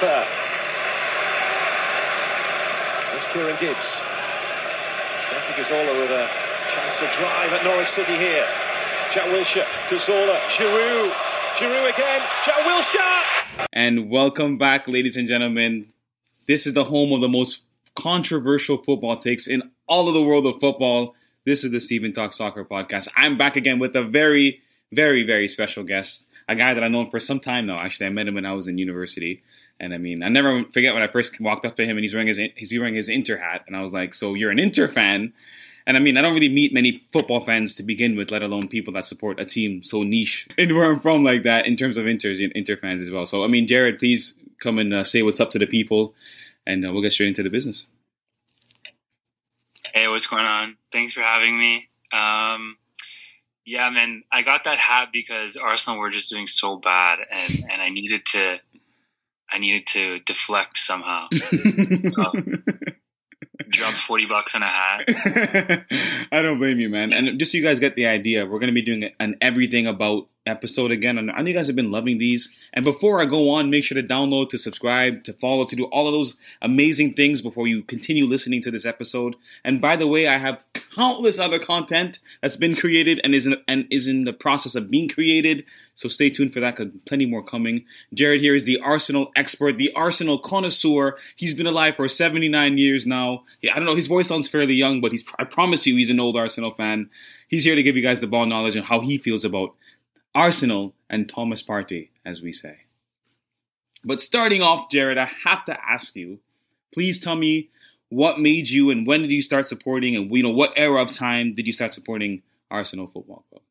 fair. There's Kieran Gibbs. Celtic all with a chance to drive at Norwich City here. Jack Wilshere, Cazorla, Giroud, Giroud again, Jack Wilshere! And welcome back, ladies and gentlemen. This is the home of the most controversial football takes in all of the world of football. This is the Stephen Talk Soccer podcast. I'm back again with a very, very, very special guest, a guy that I've known for some time now. Actually, I met him when I was in university. And I mean, I never forget when I first walked up to him and he's wearing his he's wearing his Inter hat, and I was like, "So you're an Inter fan?" And I mean, I don't really meet many football fans to begin with, let alone people that support a team so niche and where I'm from like that in terms of Inters Inter fans as well. So, I mean, Jared, please come and uh, say what's up to the people, and uh, we'll get straight into the business. Hey, what's going on? Thanks for having me. Um, yeah, man, I got that hat because Arsenal were just doing so bad, and and I needed to, I needed to deflect somehow. so, drop 40 bucks on a hat. I don't blame you, man. And just so you guys get the idea, we're going to be doing an everything about episode again. And I know you guys have been loving these. And before I go on, make sure to download, to subscribe, to follow, to do all of those amazing things before you continue listening to this episode. And by the way, I have countless other content that's been created and is in, and is in the process of being created. So stay tuned for that because plenty more coming. Jared here is the Arsenal expert, the Arsenal connoisseur. He's been alive for 79 years now. Yeah, I don't know, his voice sounds fairly young, but he's I promise you he's an old Arsenal fan. He's here to give you guys the ball knowledge and how he feels about Arsenal and Thomas Partey, as we say. But starting off, Jared, I have to ask you, please tell me what made you and when did you start supporting and you know what era of time did you start supporting Arsenal Football Club?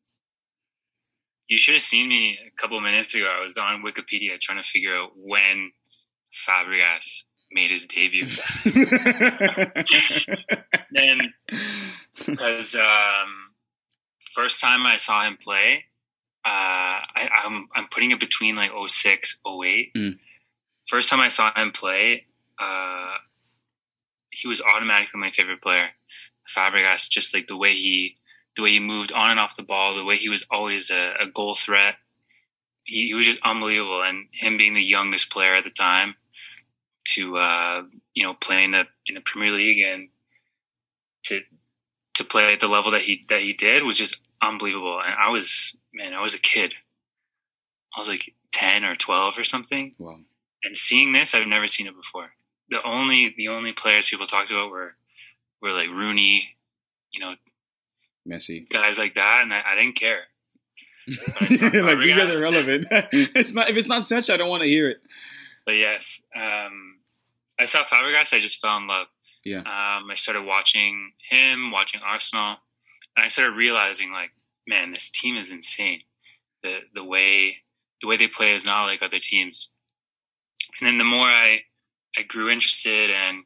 You should have seen me a couple of minutes ago. I was on Wikipedia trying to figure out when Fabregas made his debut. then, because um, first time I saw him play, uh, I, am I'm, I'm putting it between like 06, 08. Mm. First time I saw him play, uh, he was automatically my favorite player. Fabregas, just like the way he the way he moved on and off the ball, the way he was always a, a goal threat. He, he, was just unbelievable, and him being the youngest player at the time to uh, you know play in the in the Premier League and to to play at the level that he that he did was just unbelievable. And I was man, I was a kid. I was like ten or twelve or something. Wow. And seeing this, I've never seen it before. The only the only players people talked about were were like Rooney, you know, Messi, guys like that, and I, I didn't care. like these guys are relevant. it's not if it's not such, I don't want to hear it. But yes, um, I saw Fabregas. I just fell in love. Yeah. Um, I started watching him, watching Arsenal, and I started realizing, like, man, this team is insane. The the way the way they play is not like other teams. And then the more I I grew interested and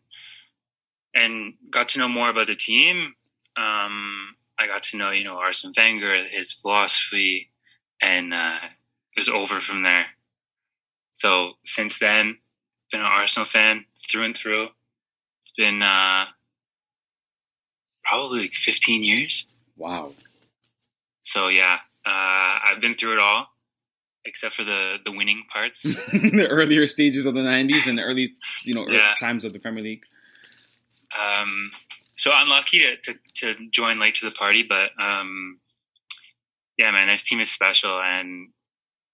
and got to know more about the team, um, I got to know, you know, Arsene Wenger, his philosophy, and uh, it was over from there. So since then, been an Arsenal fan through and through. It's been uh, probably like 15 years. Wow. So yeah, uh, I've been through it all, except for the the winning parts. the earlier stages of the 90s and the early, you know, yeah. times of the Premier League. Um, so I'm lucky to, to, to join late to the party, but um, yeah, man, this team is special. And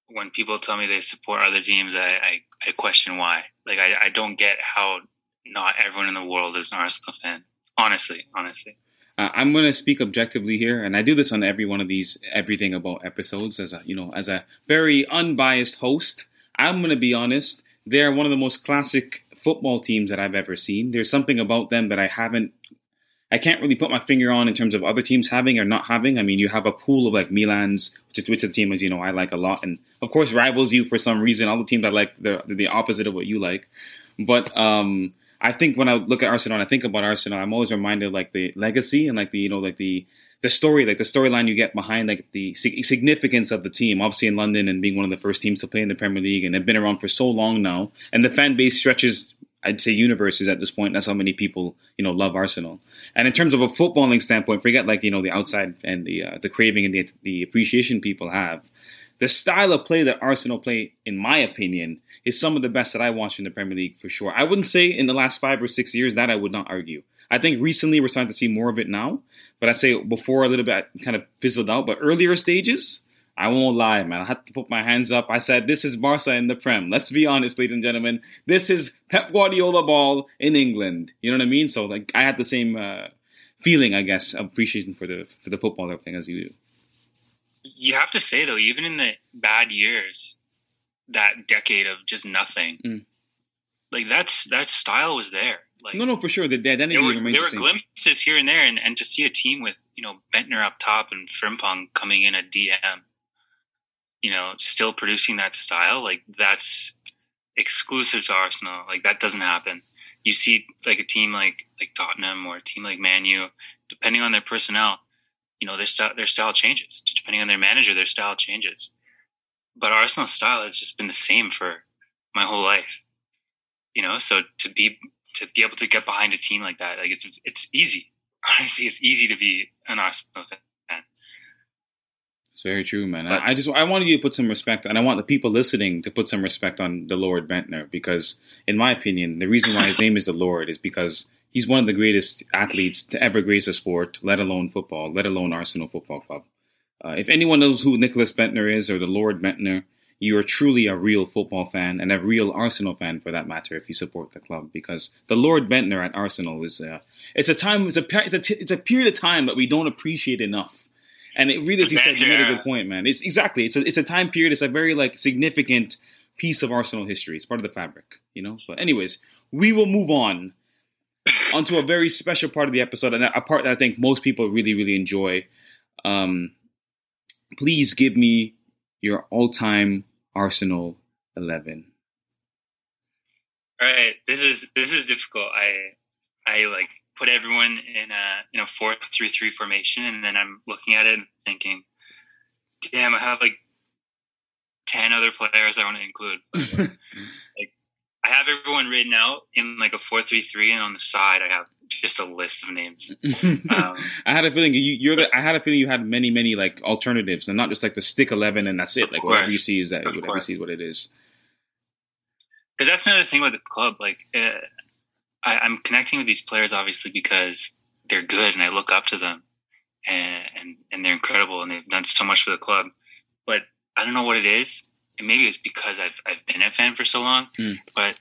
when people tell me they support other teams, I, I, I question why. Like, I, I don't get how not everyone in the world is an Arsenal fan. Honestly, honestly. Uh, I'm going to speak objectively here, and I do this on every one of these everything about episodes as a you know as a very unbiased host. I'm going to be honest; they're one of the most classic football teams that I've ever seen. There's something about them that I haven't I can't really put my finger on in terms of other teams having or not having. I mean, you have a pool of like Milan's, which, is which the team is, you know, I like a lot, and of course rivals you for some reason. All the teams I like, the the opposite of what you like. But um, I think when I look at Arsenal, and I think about Arsenal, I'm always reminded like the legacy and like the you know like the the story, like the storyline you get behind like the significance of the team. Obviously in London and being one of the first teams to play in the Premier League, and they've been around for so long now, and the fan base stretches I'd say universes at this point. That's how many people you know love Arsenal. And in terms of a footballing standpoint, forget like you know the outside and the uh, the craving and the the appreciation people have. The style of play that Arsenal play, in my opinion, is some of the best that I watched in the Premier League for sure. I wouldn't say in the last five or six years that I would not argue. I think recently we're starting to see more of it now, but I'd say before a little bit kind of fizzled out. But earlier stages, I won't lie, man. I had to put my hands up. I said, "This is Barca in the Prem." Let's be honest, ladies and gentlemen. This is Pep Guardiola ball in England. You know what I mean? So like, I had the same uh, feeling, I guess, appreciation for the for the football thing as you do. You have to say though, even in the bad years, that decade of just nothing, mm. like that's that style was there. Like no, no, for sure. The, the identity there were, there were glimpses here and there, and, and to see a team with you know Bendtner up top and Frimpong coming in at DM, you know, still producing that style, like that's exclusive to Arsenal. Like that doesn't happen. You see, like a team like like Tottenham or a team like Manu, depending on their personnel, you know, their style their style changes. Depending on their manager, their style changes. But Arsenal's style has just been the same for my whole life. You know, so to be to be able to get behind a team like that, like it's it's easy. Honestly, it's easy to be an Arsenal fan. It's very true, man. But, I, just I wanted you to put some respect, and I want the people listening to put some respect on the Lord Bendtner because, in my opinion, the reason why his name is the Lord is because he's one of the greatest athletes to ever grace a sport, let alone football, let alone Arsenal Football Club. Uh, if anyone knows who Nicholas Bendtner is or the Lord Bendtner, you are truly a real football fan and a real Arsenal fan for that matter if you support the club because the Lord Bendtner at Arsenal is uh, it's a time it's a it's a, t- it's a period of time that we don't appreciate enough. And it really, as you said, you made a good point, man. It's exactly it's a it's a time period. It's a very like significant piece of Arsenal history. It's part of the fabric, you know. But anyways, we will move on onto a very special part of the episode, and a part that I think most people really really enjoy. Um, please give me your all-time Arsenal eleven. All right, this is this is difficult. I I like put everyone in a in a four three three formation, and then I'm looking at it and thinking, damn, I have like ten other players I want to include. like I have everyone written out in like a four three three, and on the side I have just a list of names. Um, I had a feeling you, are the. I had a feeling you had many, many like alternatives, and not just like the stick eleven, and that's it. Like course, whatever you see is that whatever course. you see is what it is. Because that's another thing with the club. Like uh, I, I'm connecting with these players obviously because they're good, and I look up to them, and and, and they're incredible, and they've done so much for the club. But I don't know what it is, and maybe it's because I've I've been a fan for so long, mm. but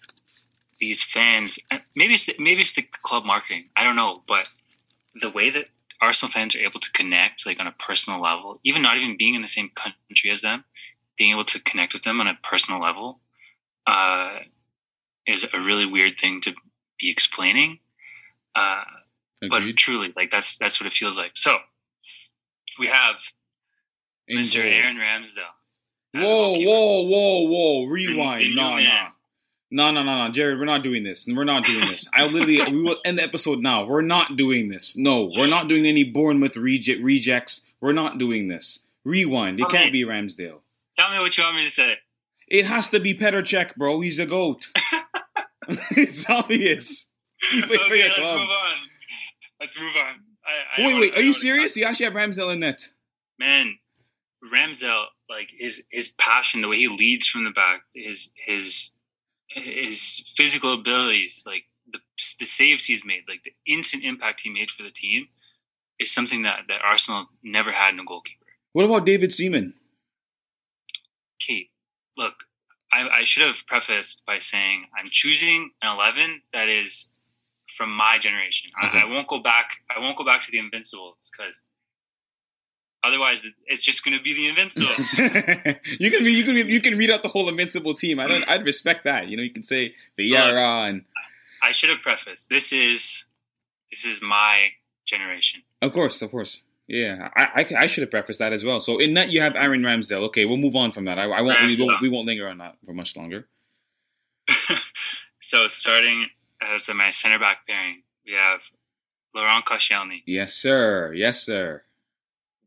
these fans. Maybe it's the, maybe it's the club marketing. I don't know, but the way that Arsenal fans are able to connect, like on a personal level, even not even being in the same country as them, being able to connect with them on a personal level, uh, is a really weird thing to be explaining. Uh, but truly, like that's that's what it feels like. So we have Mr. Aaron Ramsdale. Whoa, whoa, whoa, whoa! Rewind. No, no. No, no, no, no, Jared, we're not doing this. We're not doing this. I literally, we will end the episode now. We're not doing this. No, we're not doing any Bournemouth reject rejects. We're not doing this. Rewind. It okay. can't be Ramsdale. Tell me what you want me to say. It has to be Petr bro. He's a goat. it's obvious. He played okay, let's club. move on. Let's move on. I, I wait, wait. Are you serious? You actually have Ramsdale in net. Man, Ramsdale, like his his passion, the way he leads from the back, his his his physical abilities, like the the saves he's made, like the instant impact he made for the team, is something that that Arsenal never had in a goalkeeper. What about David Seaman? Kate, look, I, I should have prefaced by saying I'm choosing an eleven that is from my generation. Okay. I, I, won't go back. I won't go back to the Invincibles because Otherwise, it's just going to be the Invincibles. you can you can you can read out the whole Invincible team. I don't. I'd respect that. You know, you can say Vieira and. I should have prefaced. This is this is my generation. Of course, of course. Yeah, I, I, I, should have prefaced that as well. So in that you have Aaron Ramsdale. Okay, we'll move on from that. I, I won't, we won't we won't linger on that for much longer. so starting as my center back pairing, we have Laurent Koscielny. Yes, sir. Yes, sir.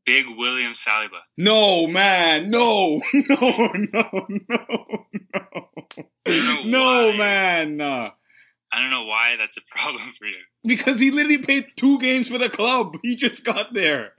Big William Saliba. No, man. No. No, no, no, no. No, man. No. I don't know why that's a problem for you. Because he literally played two games for the club. He just got there.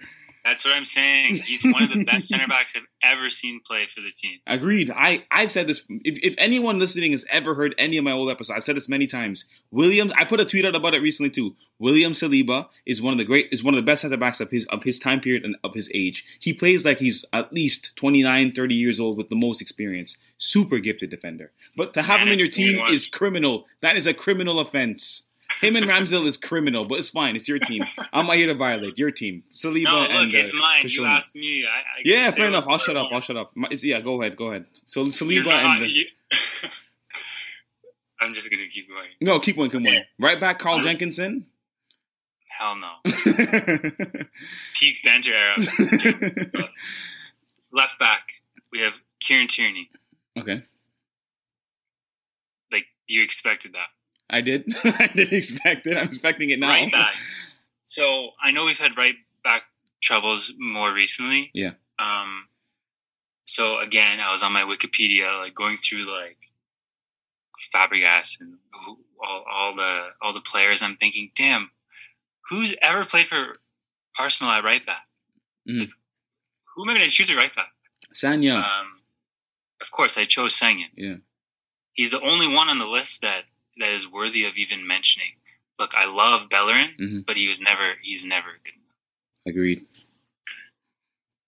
That's what I'm saying. He's one of the best center backs I've ever seen play for the team. Agreed. I I've said this. If, if anyone listening has ever heard any of my old episodes, I've said this many times. Williams. I put a tweet out about it recently too. William Saliba is one of the great. Is one of the best center backs of his of his time period and of his age. He plays like he's at least 29, 30 years old with the most experience. Super gifted defender. But to have him in your team 21. is criminal. That is a criminal offense. Him and Ramsdale is criminal, but it's fine. It's your team. I'm not here to violate your team. Saliba No, look, and it's uh, mine. You asked me. I, I Yeah, fair enough. I'll shut up. I'll shut up. My, yeah, go ahead. Go ahead. So Saliba not- and uh, you- I'm just gonna keep going. no, keep going. keep one. Okay. Right back, Carl Um, Jenkinson. Hell no. Peak banter era. Left back, we have Kieran Tierney. okay, Like you expected that. I did. I didn't expect it. I'm expecting it now. Right back. So I know we've had right back troubles more recently. Yeah. Um. So again, I was on my Wikipedia, like going through like Fabregas and who, all, all the all the players. I'm thinking, damn, who's ever played for Arsenal at right back? Mhm. Who am I going to choose at right back? Sanya. Um, of course, I chose Sanya. yeah. He's the only one on the list that that is worthy of even mentioning. Look, I love Bellerin, Mhm. but he was never he's never good. Agreed.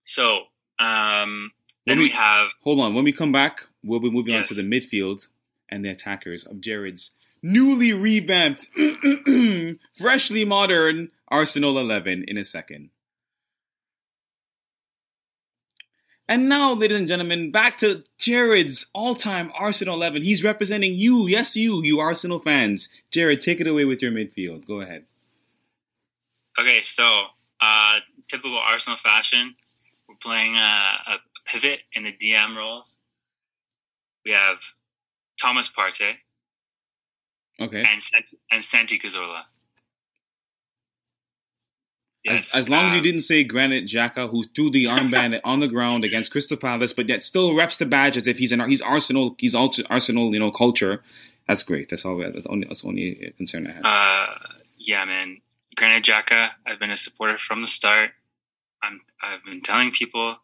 So um, then me- we have Hold on. When we come back, we'll be moving on to the midfield and the attackers of Jared's newly revamped, freshly modern Arsenal 11 in a second. And now, ladies and gentlemen, back to Jared's all-time Arsenal 11. He's representing you, yes, you, you Arsenal fans. Jared, take it away with your midfield. Go ahead. okay. So uh, typical Arsenal fashion, we're playing a, a pivot in the DM roles. We have Thomas Partey Okay. and Sant- and Santi Cazorla. As, as long as you um, didn't say Granit Xhaka, who threw the armband on the ground against Crystal Palace, but yet still reps the badge as if he's an he's Arsenal, he's also Arsenal, you know, culture. That's great. That's all. That's only that's only concern I have. Uh, yeah, man. Granit Xhaka, I've been a supporter from the start. I'm, I've been telling people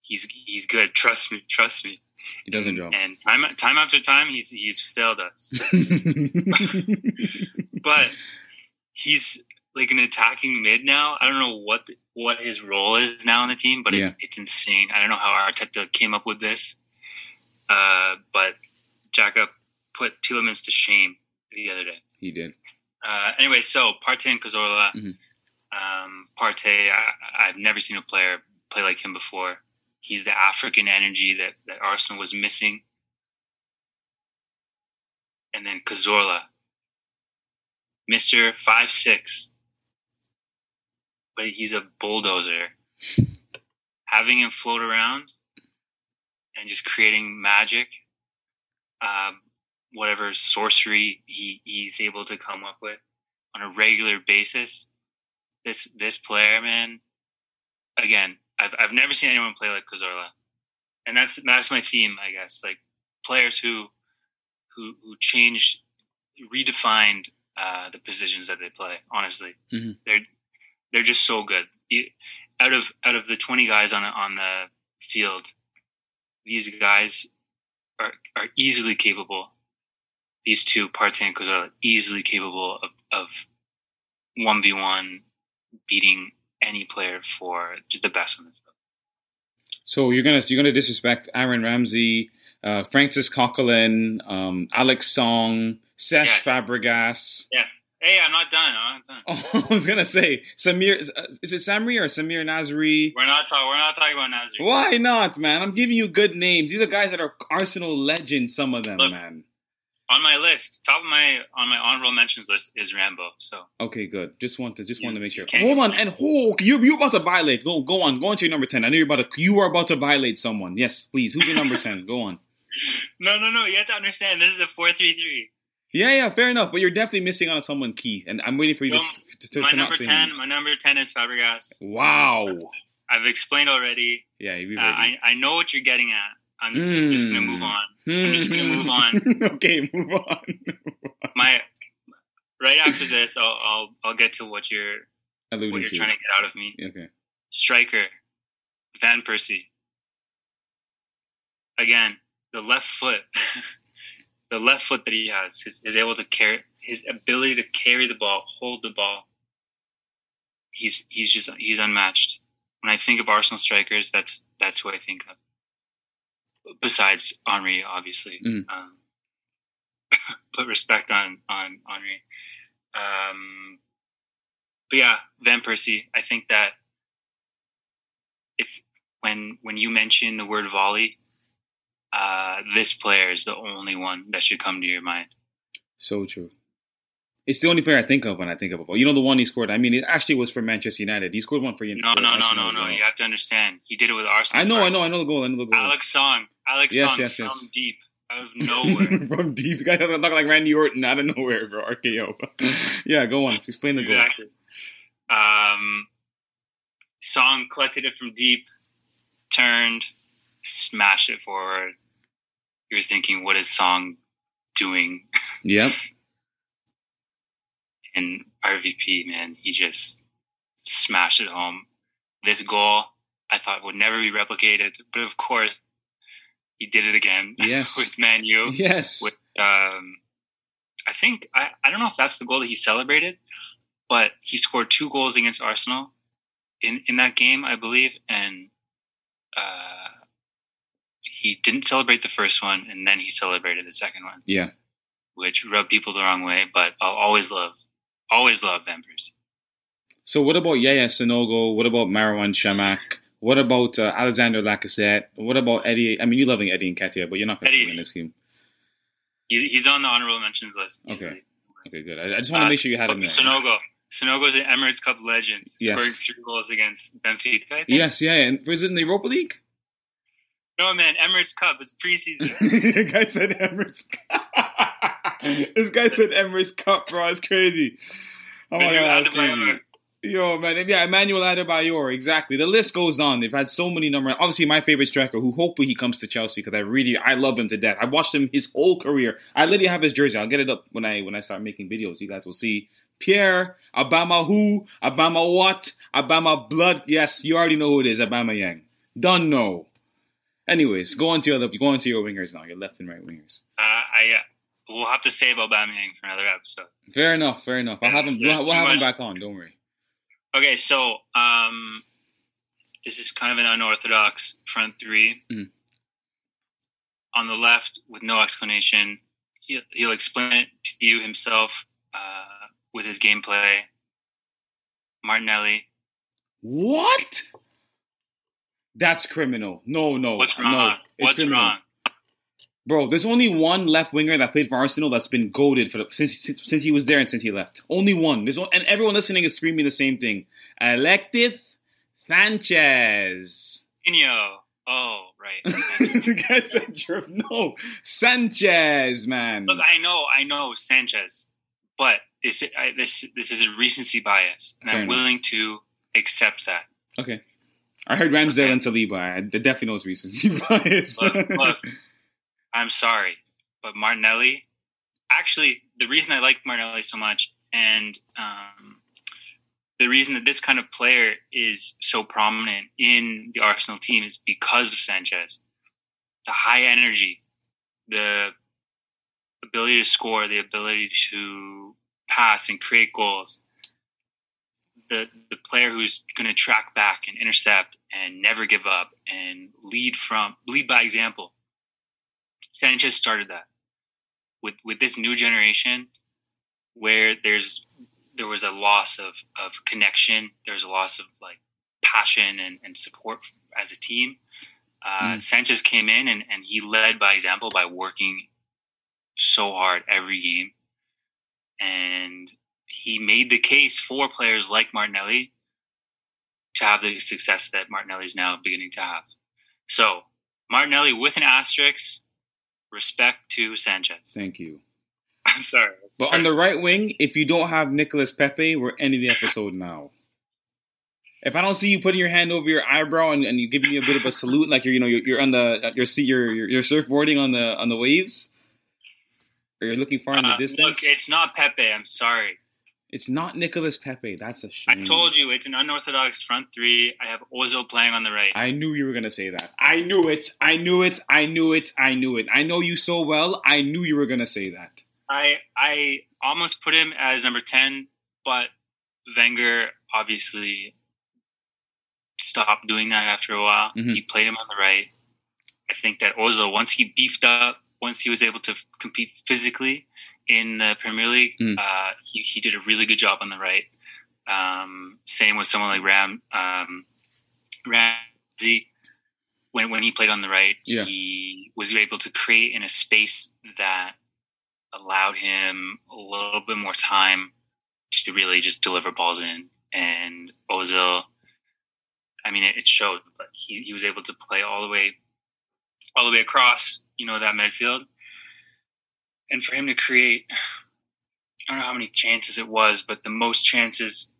he's he's good. Trust me, trust me. he doesn't draw. And time time after time, he's he's failed us. But he's like an attacking mid now. I don't know what what his role is now in the team, but it's it's insane. I don't know how Arteta came up with this. Uh, but Xhaka put Tielemans to shame the other day. he did. Uh, anyway, so Partey and Cazorla. Mhm. Um, Partey, I, I've never seen a player play like him before. He's the African energy that, that Arsenal was missing. And then Cazorla, Mister Five Six, but he's a bulldozer. Having him float around and just creating magic, um, whatever sorcery he, he's able to come up with on a regular basis. This this player, man, again, I've I've never seen anyone play like Cazorla, and that's that's my theme, I guess. Like players who who who changed, redefined uh, the positions that they play. Honestly, Mhm. they're they're just so good. You, out of out of the twenty guys on on the field, these guys are are easily capable. These two, Partey and Cazorla, easily capable of of one v one beating any player for just the best on the field. So you're gonna you're gonna disrespect Aaron Ramsey, uh, Francis Coquelin, um, Alex Song, Sesh Yes. Fabregas. Hey, I'm not done. I'm not done. I was gonna say Samir. Is uh, is it Samri or Samir Nasri? We're not talking. We're not talking about Nazir. Why not, man? I'm giving you good names. These are guys that are Arsenal legends. Some of them, Look. man. On my list, top of my on my honorable mentions list is Rambo. So Okay, good. Just want to just want to make sure. Hold on, and oh, you you about to violate? Go go on. Go on to your number ten. I know you're about to. You are about to violate someone. Yes, please. Who's your number ten? Go on. no, no, no. You have to understand. This is a four three three. Yeah, yeah, fair enough. But you're definitely missing out on someone key, and I'm waiting for you to, Well, to, to, My to number ten. him. My number ten is Fabregas. Wow. I've explained already. Yeah, Uh, I I know what you're getting at. I'm Mm. just gonna move on. I'm just gonna move on. okay, move on. My right after this, I'll I'll, I'll get to what you're what you're to. trying to get out of me. Okay. striker, Van Persie. Again, the left foot, the left foot that he has is, is able to carry his ability to carry the ball, hold the ball. He's he's just he's unmatched. When I think of Arsenal strikers, that's that's who I think of. Besides Henry, obviously, Mm. um, put respect on on Henry. Um, but yeah, Van Persie. I think that if when when you mention the word volley, uh, this player is the only one that should come to your mind. So true. It's the only player I think of when I think of a football. You know the one he scored. I mean, it actually was for Manchester United. He scored one for United. No, no, no, no, no. You have to understand. He did it with Arsenal. I know, I know, I know the goal. I know the goal. Alex Song. Alex Yes, Song yes, from yes. deep out of nowhere. From deep, guy looking like Randy Orton out of nowhere, bro. RKO. yeah, go on. Explain the goal. exactly. Um, Song collected it from deep, turned, smashed it forward. You're thinking, what is Song doing? Yep. And RVP, man, he just smashed it home. This goal, I thought would never be replicated, but of course, he did it again. Yes. with Man U. Yes. with um, I think I, I don't know if that's the goal that he celebrated, but he scored two goals against Arsenal in in that game, I believe, and uh, he didn't celebrate the first one, and then he celebrated the second one, Yeah. which rubbed people the wrong way. But I'll always love, always love Van So what about Yaya Sanogo? What about Marouane Chamakh? What about uh, Alexander Lacazette? What about Eddie? I mean, you're loving Eddie Nketiah, but you're not going to Eddie. win this game. He's he's on the honorable mentions list. Okay. easily. Okay, good. I, I just want to Uh, make sure you had him there. Sanogo. Sanogo's an Emirates Cup legend. Yes. Scored three goals against Benfica. I think. Yes, yeah. And was it in the Europa League? No, man, Emirates Cup. It's preseason. the guy said Emirates Cup. this guy said Emirates Cup, bro. It's crazy. Oh my god, that's crazy. Yo, man, yeah, Emmanuel Adebayor, exactly. The list goes on. They've had so many numbers. Obviously, my favorite striker, who hopefully he comes to Chelsea because I really, I love him to death. I've watched him his whole career. I literally have his jersey. I'll get it up when I when I start making videos. You guys will see Pierre Abama who Abama what Abama blood. Yes, you already know who it is. Abama Yang. Done. No. Anyways, go on to your go on to your wingers now. Your left and right wingers. Uh, I uh, we'll have to save Aubameyang for another episode. Fair enough. Fair enough. I'll have him. We'll, we'll have him back on. Don't worry. Okay, so um, this is kind of an unorthodox front three. Mhm. On the left, with no explanation, he'll, he'll explain it to you himself uh, with his gameplay. Martinelli. What? That's criminal. No, no. What's no. wrong? It's What's criminal. wrong? Bro, there's only one left winger that played for Arsenal that's been goaded for the, since, since since he was there and since he left. Only one. There's and everyone listening is screaming the same thing. Alexis Sanchez. Inyo. Oh, right. the guy said, "No, Sanchez, man." Look, I know, I know Sanchez, but this I, this this is a recency bias, and Fair I'm enough. willing to accept that. Okay, I heard Ramsdale and Saliba. I definitely knows recency bias. Look, look, I'm sorry, but Martinelli. Actually, the reason I like Martinelli so much, and um, the reason that this kind of player is so prominent in the Arsenal team is because of Sanchez. The high energy, the ability to score, the ability to pass and create goals. The the player who's going to track back and intercept and never give up and lead from lead by example. Sanchez started that with with this new generation where there's there was a loss of, of connection, there's a loss of like passion and, and support as a team. Uh, Mm. Sanchez came in and, and he led by example by working so hard every game. And he made the case for players like Martinelli to have the success that Martinelli's now beginning to have. So, Martinelli with an asterisk, respect to Sanchez. Thank you. I'm sorry. But on the right wing, if you don't have Nicolas Pepe, we're ending the episode now. If I don't see you putting your hand over your eyebrow and, and you giving me a bit of a salute, like you're you know you're, you're on the you're see you're, you're you're surfboarding on the on the waves, or you're looking far in the Uh, distance. Look, it's not Pepe. I'm sorry. It's not Nicolas Pepe. That's a shame. I told you it's an unorthodox front three. I have Ozil playing on the right. I knew you were gonna say that. I knew it. I knew it. I knew it. I knew it. I know you so well. I knew you were gonna say that. I I almost put him as number ten, but Wenger obviously stopped doing that after a while. Mhm. He played him on the right. I think that Ozil, once he beefed up, once he was able to compete physically in the Premier League, Mm. uh, he, he did a really good job on the right. Um, same with someone like Ram um, Ramsey. When, when he played on the right, Yeah. he was able to create in a space that allowed him a little bit more time to really just deliver balls in. And Ozil, I mean, it, it showed, but he, he was able to play all the way, all the way across, you know, that midfield. And for him to create, I don't know how many chances it was, but the most chances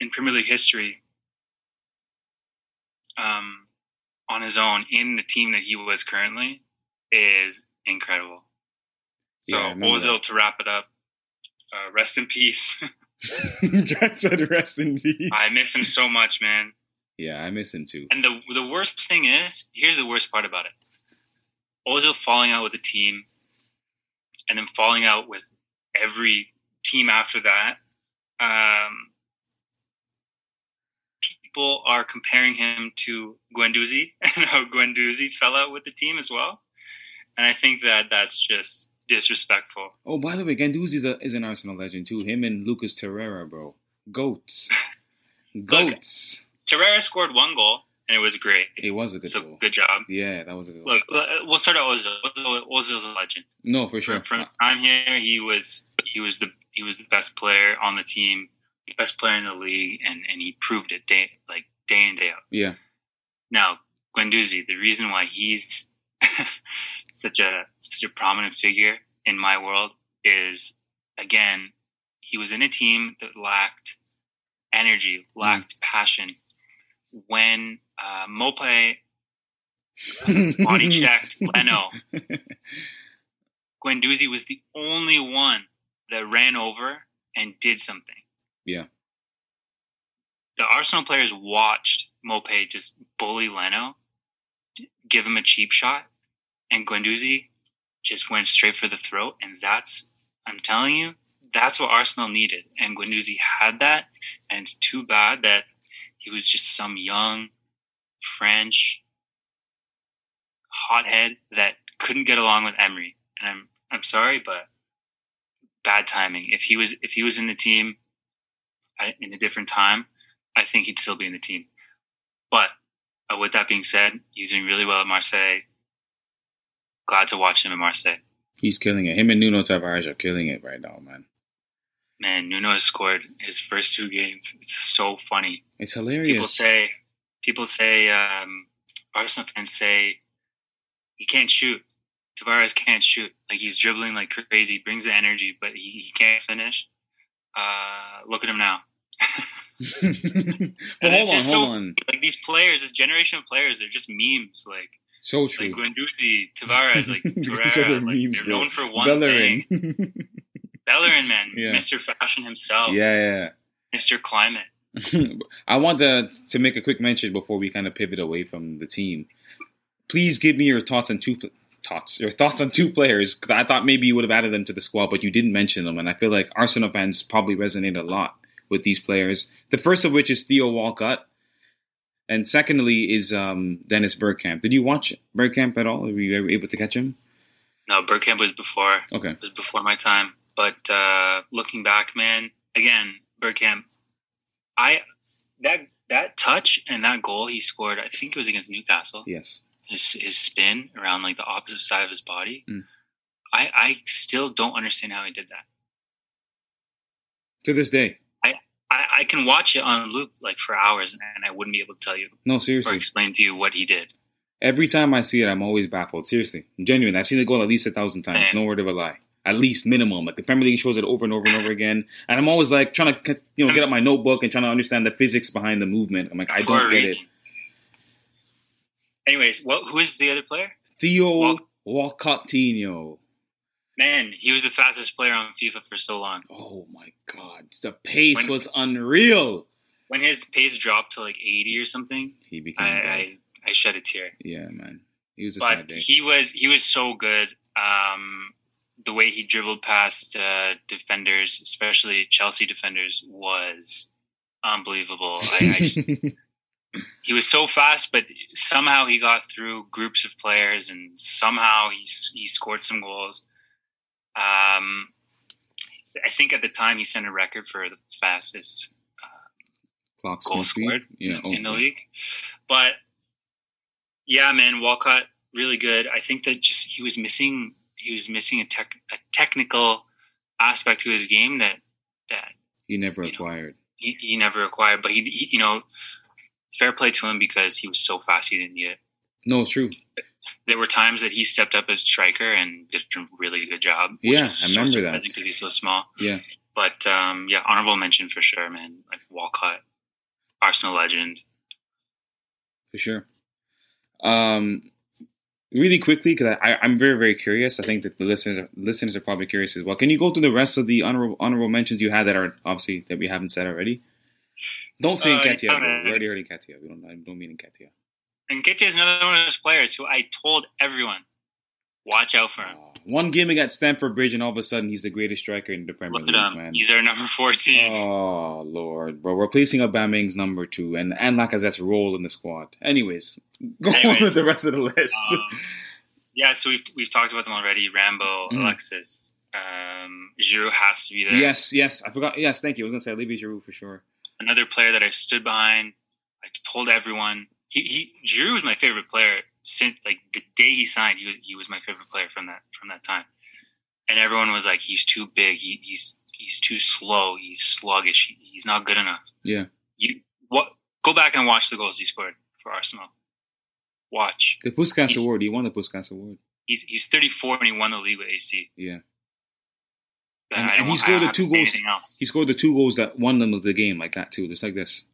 in Premier League history um, on his own in the team that he was currently is incredible. So Yeah, Ozil, to wrap it up, uh, rest in peace. God said rest in peace. I miss him so much, man. yeah, I miss him too. And the the worst thing is, here's the worst part about it: Ozil falling out with the team, and then falling out with every team after that. Um, people are comparing him to Guendouzi, and how Guendouzi fell out with the team as well. And I think that that's just disrespectful. Oh, by the way, Guendouzi a, is an Arsenal legend too. Him and Lucas Torreira, bro. Goats. Goats. Torreira scored one goal, and it was great. It was a good so goal. good job. Yeah, that was a good goal. Look, uh, we'll start at Ozil. Ozil Ozil's a legend. No, for sure. From, from time here, he was he was the he was the best player on the team, best player in the league, and, and he proved it day like day in day out. Yeah. Now, Guendouzi, the reason why he's such a such a prominent figure in my world is again, he was in a team that lacked energy, lacked passion. When uh, Maupay body checked Leno, Guendouzi was the only one that ran over and did something. Yeah. The Arsenal players watched Maupay just bully Leno, give him a cheap shot, and Guendouzi just went straight for the throat. And that's, I'm telling you, that's what Arsenal needed. And Guendouzi had that. And it's too bad that he was just some young French hothead that couldn't get along with Emery. And I'm I'm sorry, but bad timing. If he was if he was in the team in a different time, I think he'd still be in the team. But uh, with that being said, he's doing really well at Marseille. Glad to watch him at Marseille. He's killing it. Him and Nuno Tavares are killing it right now, man. Man, Nuno has scored his first two games. It's so funny. It's hilarious. People say, people say, um, Arsenal fans say he can't shoot. Tavares can't shoot. Like he's dribbling like crazy, brings the energy, but he, he can't finish. Uh, look at him now. but hold on, hold so- on. Like these players, this generation of players, they're just memes. Like So like true. Guendouzi, Tavares, like These Torreira, like, memes, they're bro. known for one Bellerin. thing. Bellerin, man, Yeah. Mr. Fashion himself, yeah, yeah. Mr. Climate. I want to to make a quick mention before we kind of pivot away from the team. Please give me your thoughts on two thoughts. Your thoughts on two players. I thought maybe you would have added them to the squad, but you didn't mention them, and I feel like Arsenal fans probably resonate a lot with these players. The first of which is Theo Walcott, and secondly is um, Dennis Bergkamp. Did you watch Bergkamp at all? Were you ever able to catch him? No, Bergkamp was before. Okay. was before my time. But uh, looking back, man, again, Bergkamp, I that that touch and that goal he scored, I think it was against Newcastle. Yes. His his spin around like the opposite side of his body. Mm. I I still don't understand how he did that. To this day. I, I can watch it on loop like for hours and I wouldn't be able to tell you No, seriously, or explain to you what he did. Every time I see it, I'm always baffled. Seriously, genuine. I've seen it go at least a thousand times. No word of a lie. At least minimum. Like the Premier League shows it over and over and over again, and I'm always like trying to, you know, get out my notebook and trying to understand the physics behind the movement. I'm like, I don't get it. Anyways, what who is the other player? Theo Wal- Walcottinho. Man, he was the fastest player on FIFA for so long. Oh my god, the pace When- was unreal. When his pace dropped to like 80 or something, He became I. I, I shed a tear. yeah, man. He was a sad But he was he was so good. Um, the way he dribbled past uh, defenders, especially Chelsea defenders, was unbelievable. I, I just, he was so fast, but somehow he got through groups of players, and somehow he he scored some goals. Um, I think at the time he set a record for the fastest Clock goal speed. scored Yeah, in the league. But yeah, man, Walcott really good. I think that just he was missing he was missing a tech a technical aspect to his game that that He never you know, acquired. he, he never acquired. But he, he you know fair play to him because he was so fast he didn't need it. No, it's true. There were times that he stepped up as striker and did a really good job. Yeah, I remember that. because he's so small. Yeah. But um, yeah, honorable mention for sure, man. Like Walcott, Arsenal legend. for sure. Um, really quickly, because I, I, I'm very, very curious. I think that the listeners, are, listeners are probably curious as well. Can you go through the rest of the honorable honorable mentions you had that are obviously that we haven't said already? Don't say Uh, yeah, We already heard Nketiah. We don't. I don't mean Nketiah. And Nketiah is another one of those players who I told everyone, watch out for him. Uh, one game against Stamford Bridge, and all of a sudden he's the greatest striker in the Premier Look League, him. man. He's our number 14. Oh Lord, bro, replacing Aubameyang's number two, and and Lacazette's role in the squad. Anyways, go on with the rest of the list. Um, yeah, so we've we've talked about them already. Rambo, Mm. Alexis, um, Giroud has to be there. yes, yes, I forgot. Yes, thank you. I was gonna say Olivier Giroud for sure. Another player that I stood behind. I told everyone he he Giroud was my favorite player since like the day he signed. He was he was my favorite player from that from that time. And everyone was like, he's too big. He, he's he's too slow. He's sluggish. He, he's not good enough. Yeah. You what? Go back and watch the goals he scored for Arsenal. Watch. The Puskas Award. He won the Puskas Award. He's he's 34 and he won the league with AC. Yeah, And, And- and he scored the two goals. he scored the two goals that won them the game like that too, just like this.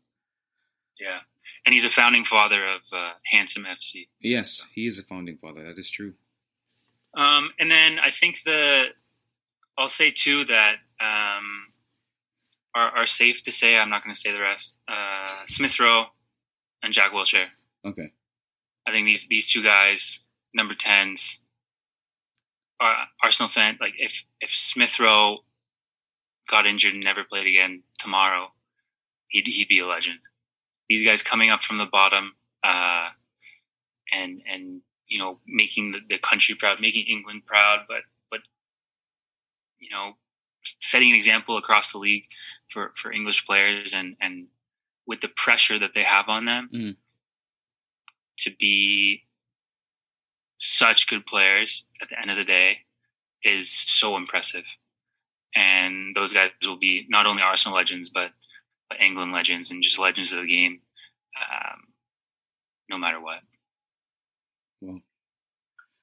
Yeah, and he's a founding father of uh, Handsome FC. Yes, he is a founding father. That is true. Um, and then I think the I'll say too that um, are are safe to say. I'm not going to say the rest. Uh, Smith Rowe and Jack Wilshere. Okay. I think these these two guys, number tens, are Arsenal fan. Like if if Smith Rowe got injured and never played again tomorrow, he'd he'd be a legend. These guys coming up from the bottom, uh, and and you know making the, the country proud, making England proud, but but you know setting an example across the league for for English players and and with the pressure that they have on them Mhm. to be such good players at the end of the day is so impressive. And those guys will be not only Arsenal legends, but England legends and just legends of the game, um, no matter what. Well,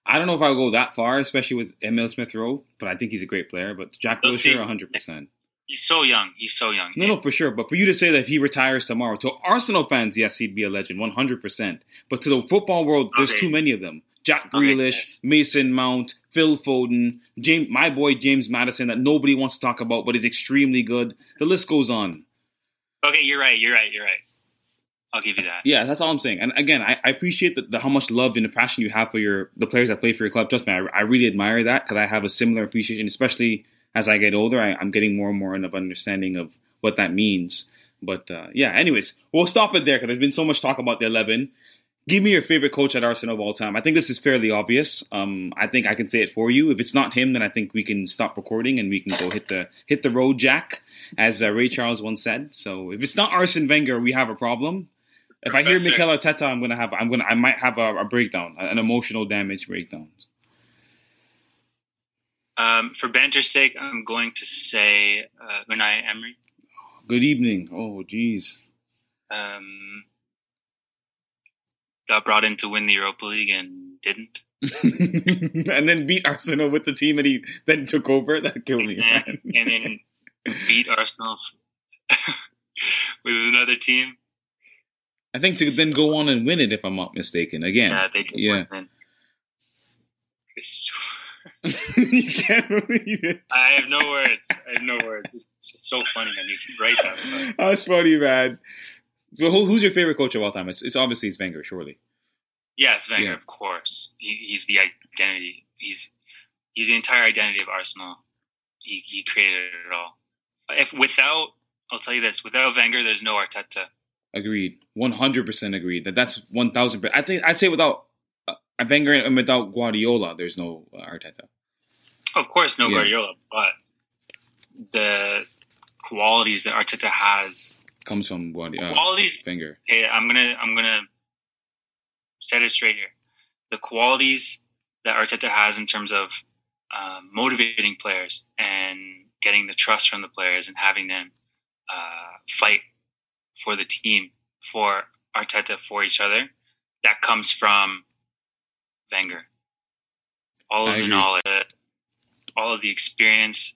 I don't know if I would go that far, especially with Emil Smith Rowe, but I think he's a great player. But Jack We'll. Wilshere, 100%. He's so young. He's so young. No, no, for sure. But for you to say that if he retires tomorrow, to Arsenal fans, yes, he'd be a legend, 100%. But to the football world, there's Okay. too many of them. Jack Okay, Grealish, yes. Mason Mount, Phil Foden, James, my boy James Maddison, that nobody wants to talk about, but is extremely good. The list goes on. Okay, you're right. You're right. You're right. I'll give you that. Yeah, that's all I'm saying. And again, I, I appreciate the, the, how much love and the passion you have for your the players that play for your club. Trust me, I, I really admire that because I have a similar appreciation, especially as I get older. I, I'm getting more and more of understanding of what that means. But uh, yeah, anyways, we'll stop it there because there's been so much talk about the 11. Give me your favorite coach at Arsenal of all time. I think this is fairly obvious. Um, I think I can say it for you. If it's not him, then I think we can stop recording and we can go hit the hit the road, Jack, as uh, Ray Charles once said. So if it's not Arsene Wenger, we have a problem. If I hear Mikel Arteta, I'm gonna have I'm gonna I might have a, a breakdown, an emotional damage breakdown. Um, for banter's sake, I'm going to say uh, Unai Emery. Good evening. Oh, jeez. Um, got brought in to win the Europa League and didn't. and then beat Arsenal with the team that he then took over. That killed me, and, and then beat Arsenal with another team. I think to then go on and win it, if I'm not mistaken. Again, Yeah, they did Yeah. win. You can't believe it. I have no words. I have no words. It's just so funny, man. You can write that stuff. That's funny, man. Who, who's your favorite coach of all time? It's, it's obviously it's Wenger, surely. Yes, Wenger, Yeah. of course. He, he's the identity. He's he's the entire identity of Arsenal. He he created it all. If without, I'll tell you this: without Wenger, there's no Arteta. Agreed. One hundred percent agreed. That that's one thousand. I think I'd say without uh, Wenger and without Guardiola, there's no uh, Arteta. Of course, no Yeah. Guardiola, but the qualities that Arteta has, Comes from Guardiola. qualities. finger. Okay, I'm gonna I'm gonna set it straight here. The qualities that Arteta has in terms of um, motivating players and getting the trust from the players and having them uh, fight for the team, for Arteta, for each other, that comes from Wenger. All I of the agree. knowledge, all of the experience,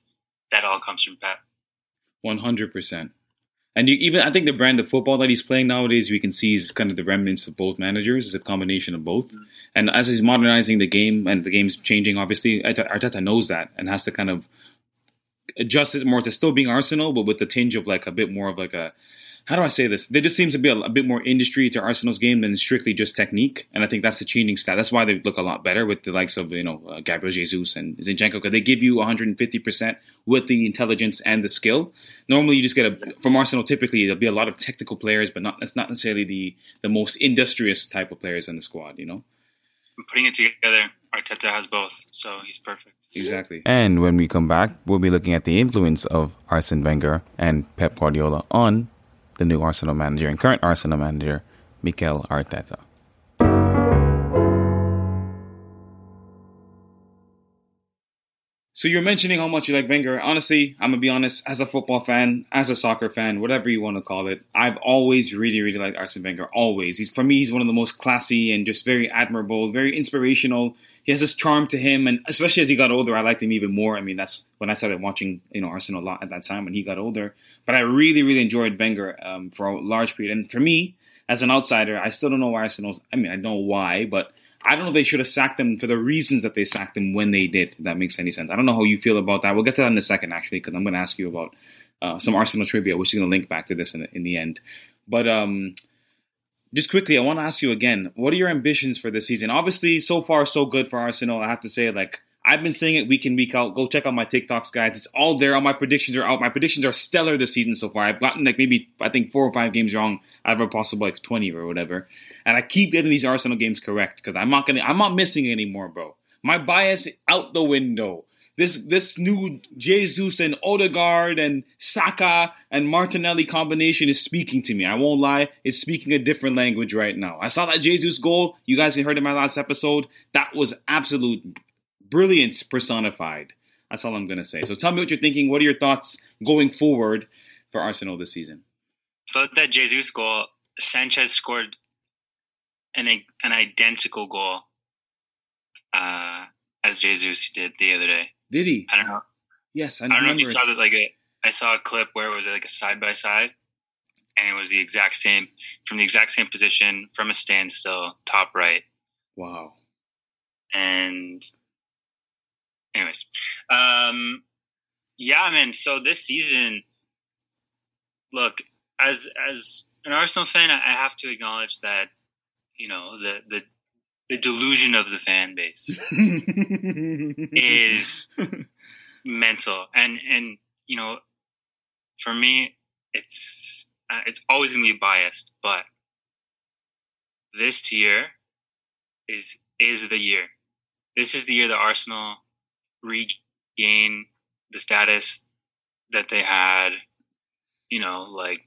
that all comes from Pep. One hundred percent. And you, even I think the brand of football that he's playing nowadays, we can see is kind of the remnants of both managers. It's a combination of both. And as he's modernizing the game and the game's changing, obviously Arteta Arteta knows that and has to kind of adjust it more to still being Arsenal, but with the tinge of like a bit more of like a how do I say this? There just seems to be a, a bit more industry to Arsenal's game than strictly just technique, and I think that's the changing stat. That's why they look a lot better with the likes of you know uh, Gabriel Jesus and Zinchenko because they give you 150 percent with the intelligence and the skill. Normally, you just get a from Arsenal. Typically, there'll be a lot of technical players, but not that's not necessarily the the most industrious type of players in the squad. You know And putting it together, Arteta has both, so he's perfect. exactly. And when we come back, we'll be looking at the influence of Arsene Wenger and Pep Guardiola on the new Arsenal manager and current Arsenal manager, Mikel Arteta. So you're mentioning how much you like Wenger. Honestly, I'm gonna be honest. As a football fan, as a soccer fan, whatever you want to call it, I've always really, really liked Arsene Wenger. Always. He's for me, he's one of the most classy and just very admirable, very inspirational. He has this charm to him, and especially as he got older, I liked him even more. I mean, that's when I started watching, you know, Arsenal a lot at that time when he got older. But I really, really enjoyed Wenger um, for a large period. And for me, as an outsider, I still don't know why Arsenal's. I mean, I know why, but I don't know if they should have sacked him for the reasons that they sacked him when they did. That makes any sense. I don't know how you feel about that. We'll get to that in a second, actually, because I'm going to ask you about uh, some Arsenal trivia, which is going to link back to this in the, in the end. But um, just quickly, I want to ask you again: What are your ambitions for this season? Obviously, so far so good for Arsenal. I have to say, like I've been saying it week in week out. Go check out my TikToks, guys. It's all there. All my predictions are out. My predictions are stellar this season so far. I've gotten like maybe I think four or five games wrong out of a possible like twenty or whatever. And I keep getting these Arsenal games correct because I'm not gonna. I'm not missing anymore, bro. My bias out the window. This this new Jesus and Odegaard and Saka and Martinelli combination is speaking to me. I won't lie, it's speaking a different language right now. I saw that Jesus goal. You guys heard in my last episode. That was absolute brilliance personified. That's all I'm gonna say. So tell me what you're thinking. What are your thoughts going forward for Arsenal this season? But that Jesus goal, Sanchez scored an an identical goal uh, as Jesus did the other day. Did he? I don't know. Yes, I, I don't know if you it. saw that. Like a, I saw a clip where it was like a side by side, and it was the exact same from the exact same position from a standstill, top right. Wow. And, anyways, um, yeah, man. So this season, look as as an Arsenal fan, I I have to acknowledge that you know the the the delusion of the fan base is mental. And and you know for me it's uh, it's always going to be biased but this year is is the year. This is the year that Arsenal regain the status that they had you know like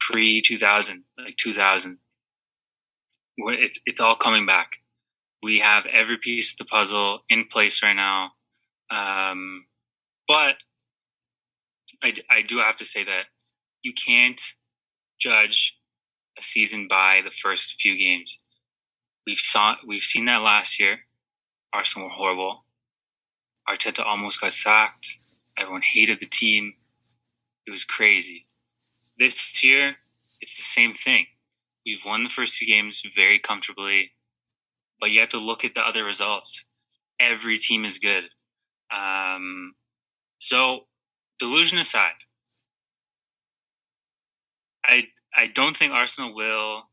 pre 2000 like 2000 where it's it's all coming back we have every piece of the puzzle in place right now um, but I, I do have to say that you can't judge a season by the first few games. We've saw we've seen that last year. Arsenal were horrible. Arteta almost got sacked. Everyone hated the team. It was crazy. This year, it's the same thing. We've won the first few games very comfortably, but you have to look at the other results. every team is good. Um, so delusion aside, I I don't think Arsenal will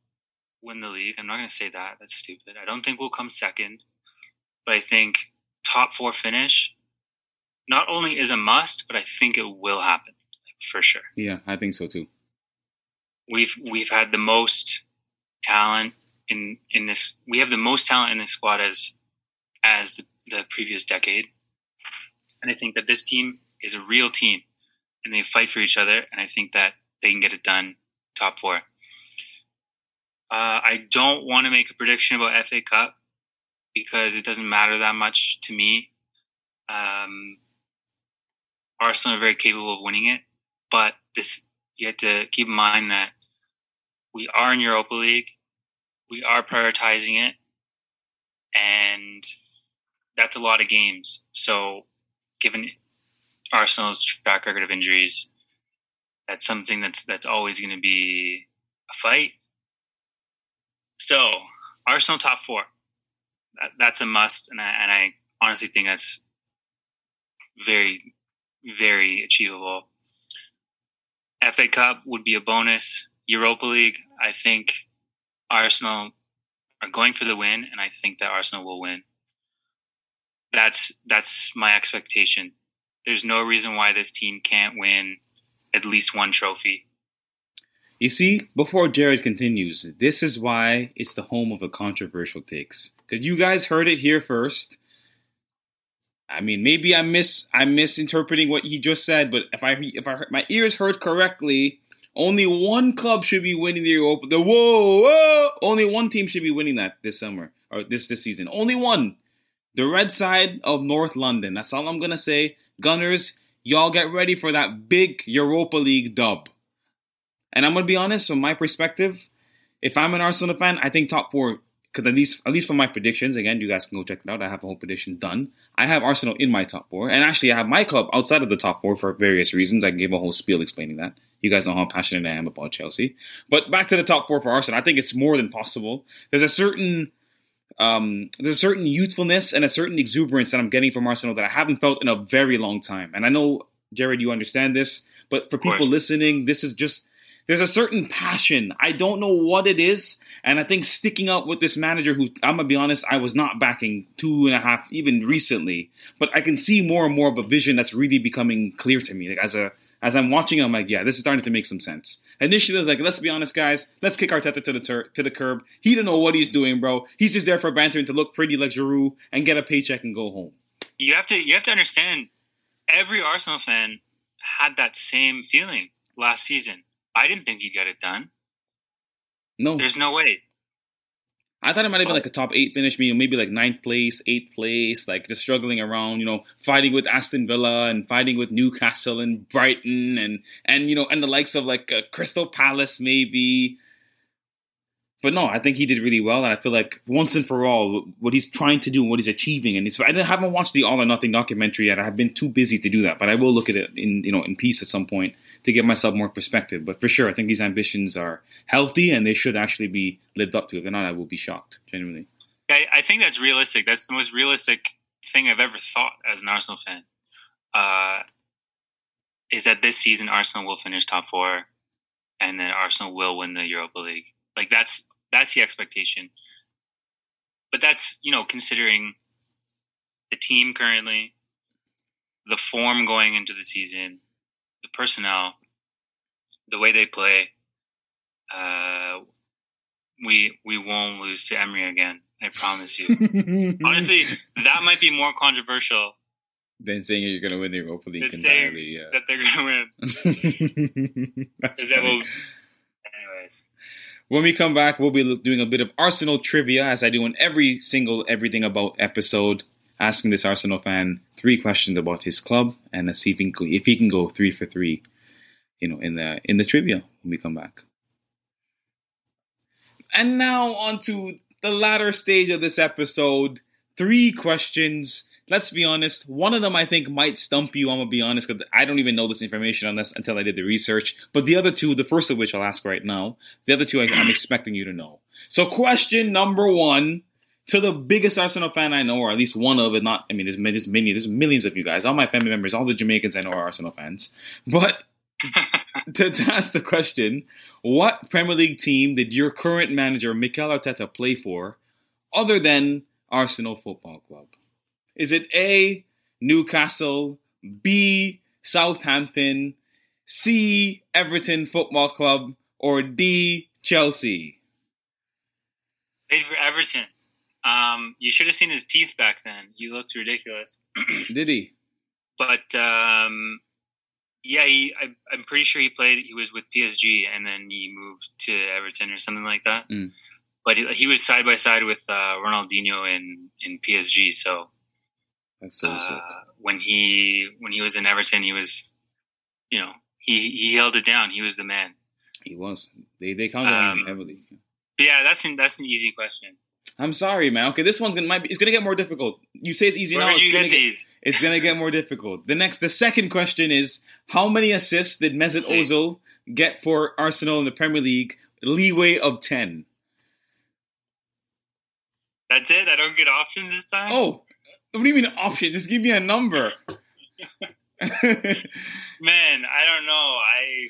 win the league. I'm not going to say that. That's stupid. I don't think we'll come second, but I think top four finish not only is a must, but I think it will happen for sure. Yeah, I think so too. We've we've had the most talent in in this. We have the most talent in this squad as as the, the previous decade, and I think that this team is a real team, and they fight for each other. And I think that they can get it done. Top four. Uh, I don't want to make a prediction about FA Cup because it doesn't matter that much to me. Um, Arsenal are very capable of winning it, but this you have to keep in mind that we are in Europa League, we are prioritizing it, and that's a lot of games. So, given Arsenal's track record of injuries, that's something that's that's always going to be a fight. So, Arsenal top four, that, that's a must, and I, and I honestly think that's very very achievable. FA Cup would be a bonus. Europa League, I think Arsenal are going for the win, and I think that Arsenal will win. That's that's my expectation. There's no reason why this team can't win at least one trophy. You see, before Jared continues, this is why it's the home of the controversial takes. Because you guys heard it here first. I mean, maybe I miss I'm misinterpreting what he just said, but if I if I my ears heard correctly, only one club should be winning the Europa. The whoa, whoa, only one team should be winning that this summer or this this season. Only one, the red side of North London. That's all I'm gonna say. Gunners, y'all get ready for that big Europa League dub. And I'm gonna be honest, from my perspective, if I'm an Arsenal fan, I think top four because at least at least for my predictions, again, you guys can go check it out. I have the whole prediction done. I have Arsenal in my top four, and actually, I have my club outside of the top four for various reasons. I gave a whole spiel explaining that. You guys know how passionate I am about Chelsea. But back to the top four for Arsenal, I think it's more than possible. There's a certain um, there's a certain youthfulness and a certain exuberance that I'm getting from Arsenal that I haven't felt in a very long time. And I know, Jared, you understand this, but for people listening, this is just there's a certain passion. I don't know what it is. And I think sticking out with this manager who, I'm going to be honest, I was not backing two and a half, even recently, but I can see more and more of a vision that's really becoming clear to me. Like as a, as I'm watching, I'm like, yeah, this is starting to make some sense. Initially, I was like, let's be honest, guys, let's kick Arteta to the tur- to the curb. He don't know what he's doing, bro. He's just there for bantering to look pretty like Giroud and get a paycheck and go home. You have to, you have to understand. Every Arsenal fan had that same feeling last season. I didn't think he'd get it done. No, there's no way. I thought it might have been like a top eight finish, maybe like ninth place, eighth place, like just struggling around, you know, fighting with Aston Villa and fighting with Newcastle and Brighton and and you know and the likes of like uh, Crystal Palace maybe. But no, I think he did really well, and I feel like once and for all, what he's trying to do and what he's achieving, and I haven't watched the All or Nothing documentary yet. I have been too busy to do that, but I will look at it in you know in peace at some point to give myself more perspective. But for sure, I think these ambitions are healthy and they should actually be lived up to. If they're not, I will be shocked, genuinely. I, I think that's realistic. That's the most realistic thing I've ever thought as an Arsenal fan. Uh, is that this season Arsenal will finish top four, and then Arsenal will win the Europa League. Like that's that's the expectation. But that's you know considering the team currently, the form going into the season, personnel, the way they play, uh, we we won't lose to Emery again. I promise you. Honestly, that might be more controversial than saying you're going to win the Europa League entirely. Yeah. That they're going to win. that will, anyways. When we come back, we'll be doing a bit of Arsenal trivia, as I do in every single Everything About episode asking this Arsenal fan three questions about his club and see if he can go, if he can go three for three, you know, in the in the trivia when we come back. And now on to the latter stage of this episode. Three questions. Let's be honest. One of them I think might stump you. I'm gonna be honest because I don't even know this information on this until I did the research. But the other two, the first of which I'll ask right now, the other two I, I'm expecting you to know. So question number one to the biggest Arsenal fan I know, or at least one of it. Not, I mean, there's, there's many, there's millions of you guys. All my family members, all the Jamaicans I know are Arsenal fans. But to, to ask the question, what Premier League team did your current manager Mikel Arteta play for, other than Arsenal Football Club? Is it A. Newcastle, B. Southampton, C. Everton Football Club, or D. Chelsea? Played for Everton. Um, you should have seen his teeth back then. He looked ridiculous. Did he? But um, yeah, he, I, am pretty sure he played. He was with PSG, and then he moved to Everton or something like that. Mm. But he, he, was side by side with uh, Ronaldinho in in PSG. So that's so uh, sick. When he when he was in Everton, he was, you know, he he held it down. He was the man. He was. They they counted um, on him heavily. yeah, that's an, that's an easy question. I'm sorry, man. Okay, this one's gonna might be, it's gonna get more difficult. You say it's easy Where now. It's gonna, get, it's gonna get more difficult. The next, the second question is: How many assists did Mesut Ozil get for Arsenal in the Premier League? Leeway of ten. That's it. I don't get options this time. Oh, what do you mean option? Just give me a number. Man, I don't know. I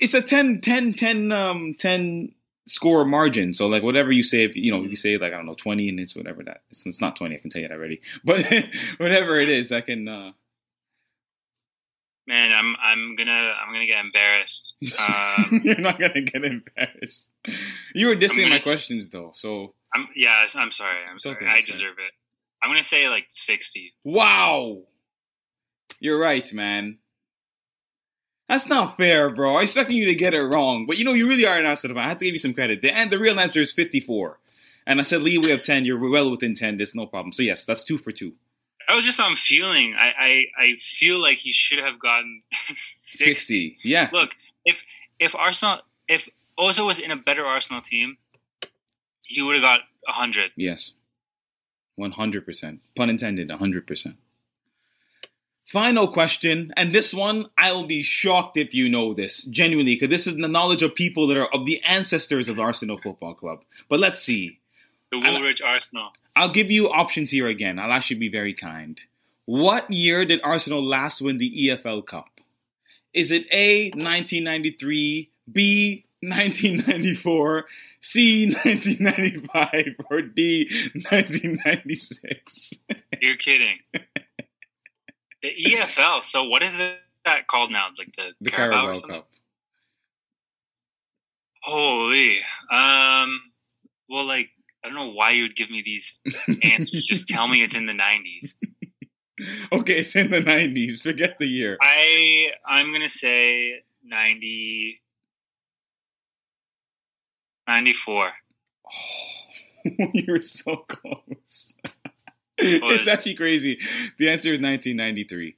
it's a 10, 10, 10, um, 10 score margin. So like whatever you say, if you know, you say like I don't know twenty, and it's whatever that. It's, it's not twenty. I can tell you that already. But whatever it is, I can. uh Man, I'm I'm gonna I'm gonna get embarrassed. Um, You're not gonna get embarrassed. You were dissing my questions though, so. I'm yeah. I'm sorry. I'm sorry. Okay, I deserve it. I'm gonna say like sixty. Wow. You're right, man. That's not fair, bro. I expecting you to get it wrong, but you know you really are an Arsenal fan. I have to give you some credit. The and the real answer is 54. And I said leeway of 10. You're well within 10. There's no problem. So yes, that's two for two. I was just on feeling. I I, I feel like he should have gotten 60. 60. Yeah. Look, if if Arsenal if Ozil was in a better Arsenal team, he would have got 100. Yes. 100%. Pun intended, 100%. Final question, and this one I'll be shocked if you know this genuinely, because this is the knowledge of people that are of the ancestors of Arsenal Football Club. But let's see. The Woolwich I'll, Arsenal. I'll give you options here again. I'll actually be very kind. What year did Arsenal last win the EFL Cup? Is it A 1993, B 1994, C 1995, or D 1996? You're kidding. The EFL. So what is that called now? Like the, the Carabao, Carabao Cup. Holy. Um. Well, like I don't know why you would give me these answers. Just tell me it's in the nineties. okay, it's in the nineties. Forget the year. I I'm gonna say 90, 94. Oh, you're so close it's actually crazy. The answer is 1993.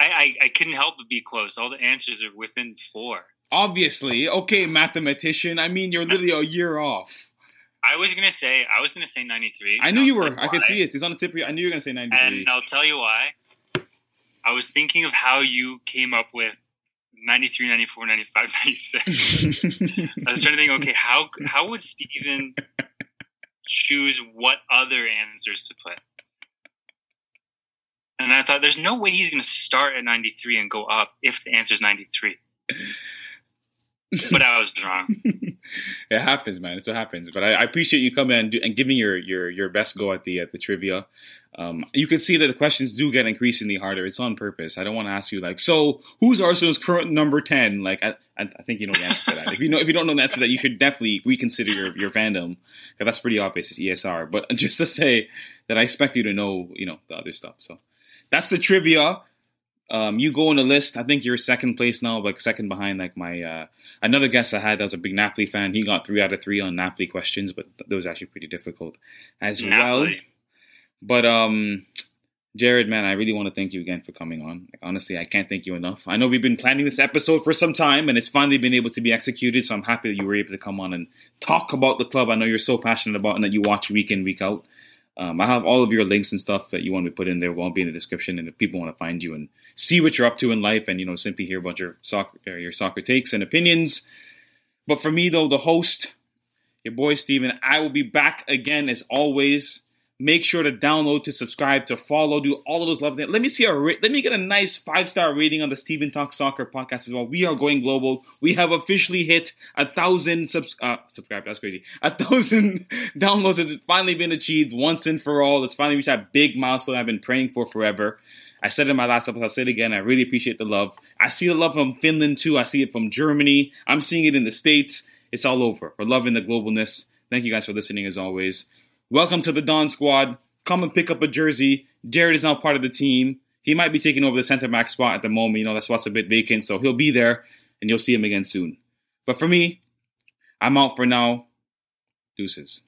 I, I, I couldn't help but be close. All the answers are within four. Obviously, okay, mathematician. I mean, you're literally a year off. I was gonna say I was gonna say 93. I knew you were. I could see it. It's on the tip of your. I knew you were gonna say 93. And I'll tell you why. I was thinking of how you came up with 93, 94, 95, 96. I was trying to think. Okay, how how would Steven choose what other answers to put? And I thought, there's no way he's going to start at 93 and go up if the answer is 93. but I was wrong. it happens, man. It so happens. But I, I appreciate you coming and, do, and giving your, your your best go at the at the trivia. Um, you can see that the questions do get increasingly harder. It's on purpose. I don't want to ask you like, so who's Arsenal's current number ten? Like, I, I think you know the answer to that. if you know if you don't know the answer to that, you should definitely reconsider your your fandom because that's pretty obvious. It's ESR. But just to say that I expect you to know, you know, the other stuff. So that's the trivia. Um, you go on the list. I think you're second place now, like second behind like my uh, another guest I had that was a big Napoli fan. He got three out of three on Napoli questions, but th- those actually pretty difficult as Napoli. well. But um, Jared, man, I really want to thank you again for coming on. Like, honestly, I can't thank you enough. I know we've been planning this episode for some time, and it's finally been able to be executed. So I'm happy that you were able to come on and talk about the club. I know you're so passionate about and that you watch week in week out. Um, I have all of your links and stuff that you want to put in there. Will be in the description, and if people want to find you and see what you're up to in life, and you know, simply hear about your soccer, your soccer takes and opinions. But for me, though, the host, your boy Steven. I will be back again as always. Make sure to download, to subscribe, to follow, do all of those love things. Let me see a ra- let me get a nice five star rating on the Steven Talk Soccer podcast as well. We are going global. We have officially hit a thousand subs- uh, subscribe. That's crazy. A thousand downloads has finally been achieved once and for all. It's finally reached that big milestone I've been praying for forever. I said in my last episode, I'll say it again. I really appreciate the love. I see the love from Finland too. I see it from Germany. I'm seeing it in the States. It's all over. We're loving the globalness. Thank you guys for listening as always. Welcome to the Don Squad. Come and pick up a jersey. Jared is now part of the team. He might be taking over the center back spot at the moment. You know, that spot's a bit vacant, so he'll be there and you'll see him again soon. But for me, I'm out for now. Deuces.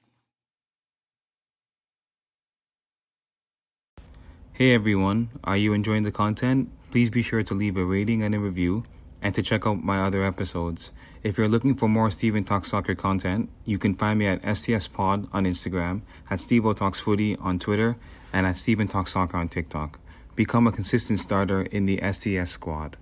Hey everyone, are you enjoying the content? Please be sure to leave a rating and a review and to check out my other episodes. If you're looking for more Steven Talks Soccer content, you can find me at STS Pod on Instagram, at Steve Talks Footy on Twitter, and at Steven Talks Soccer on TikTok. Become a consistent starter in the STS squad.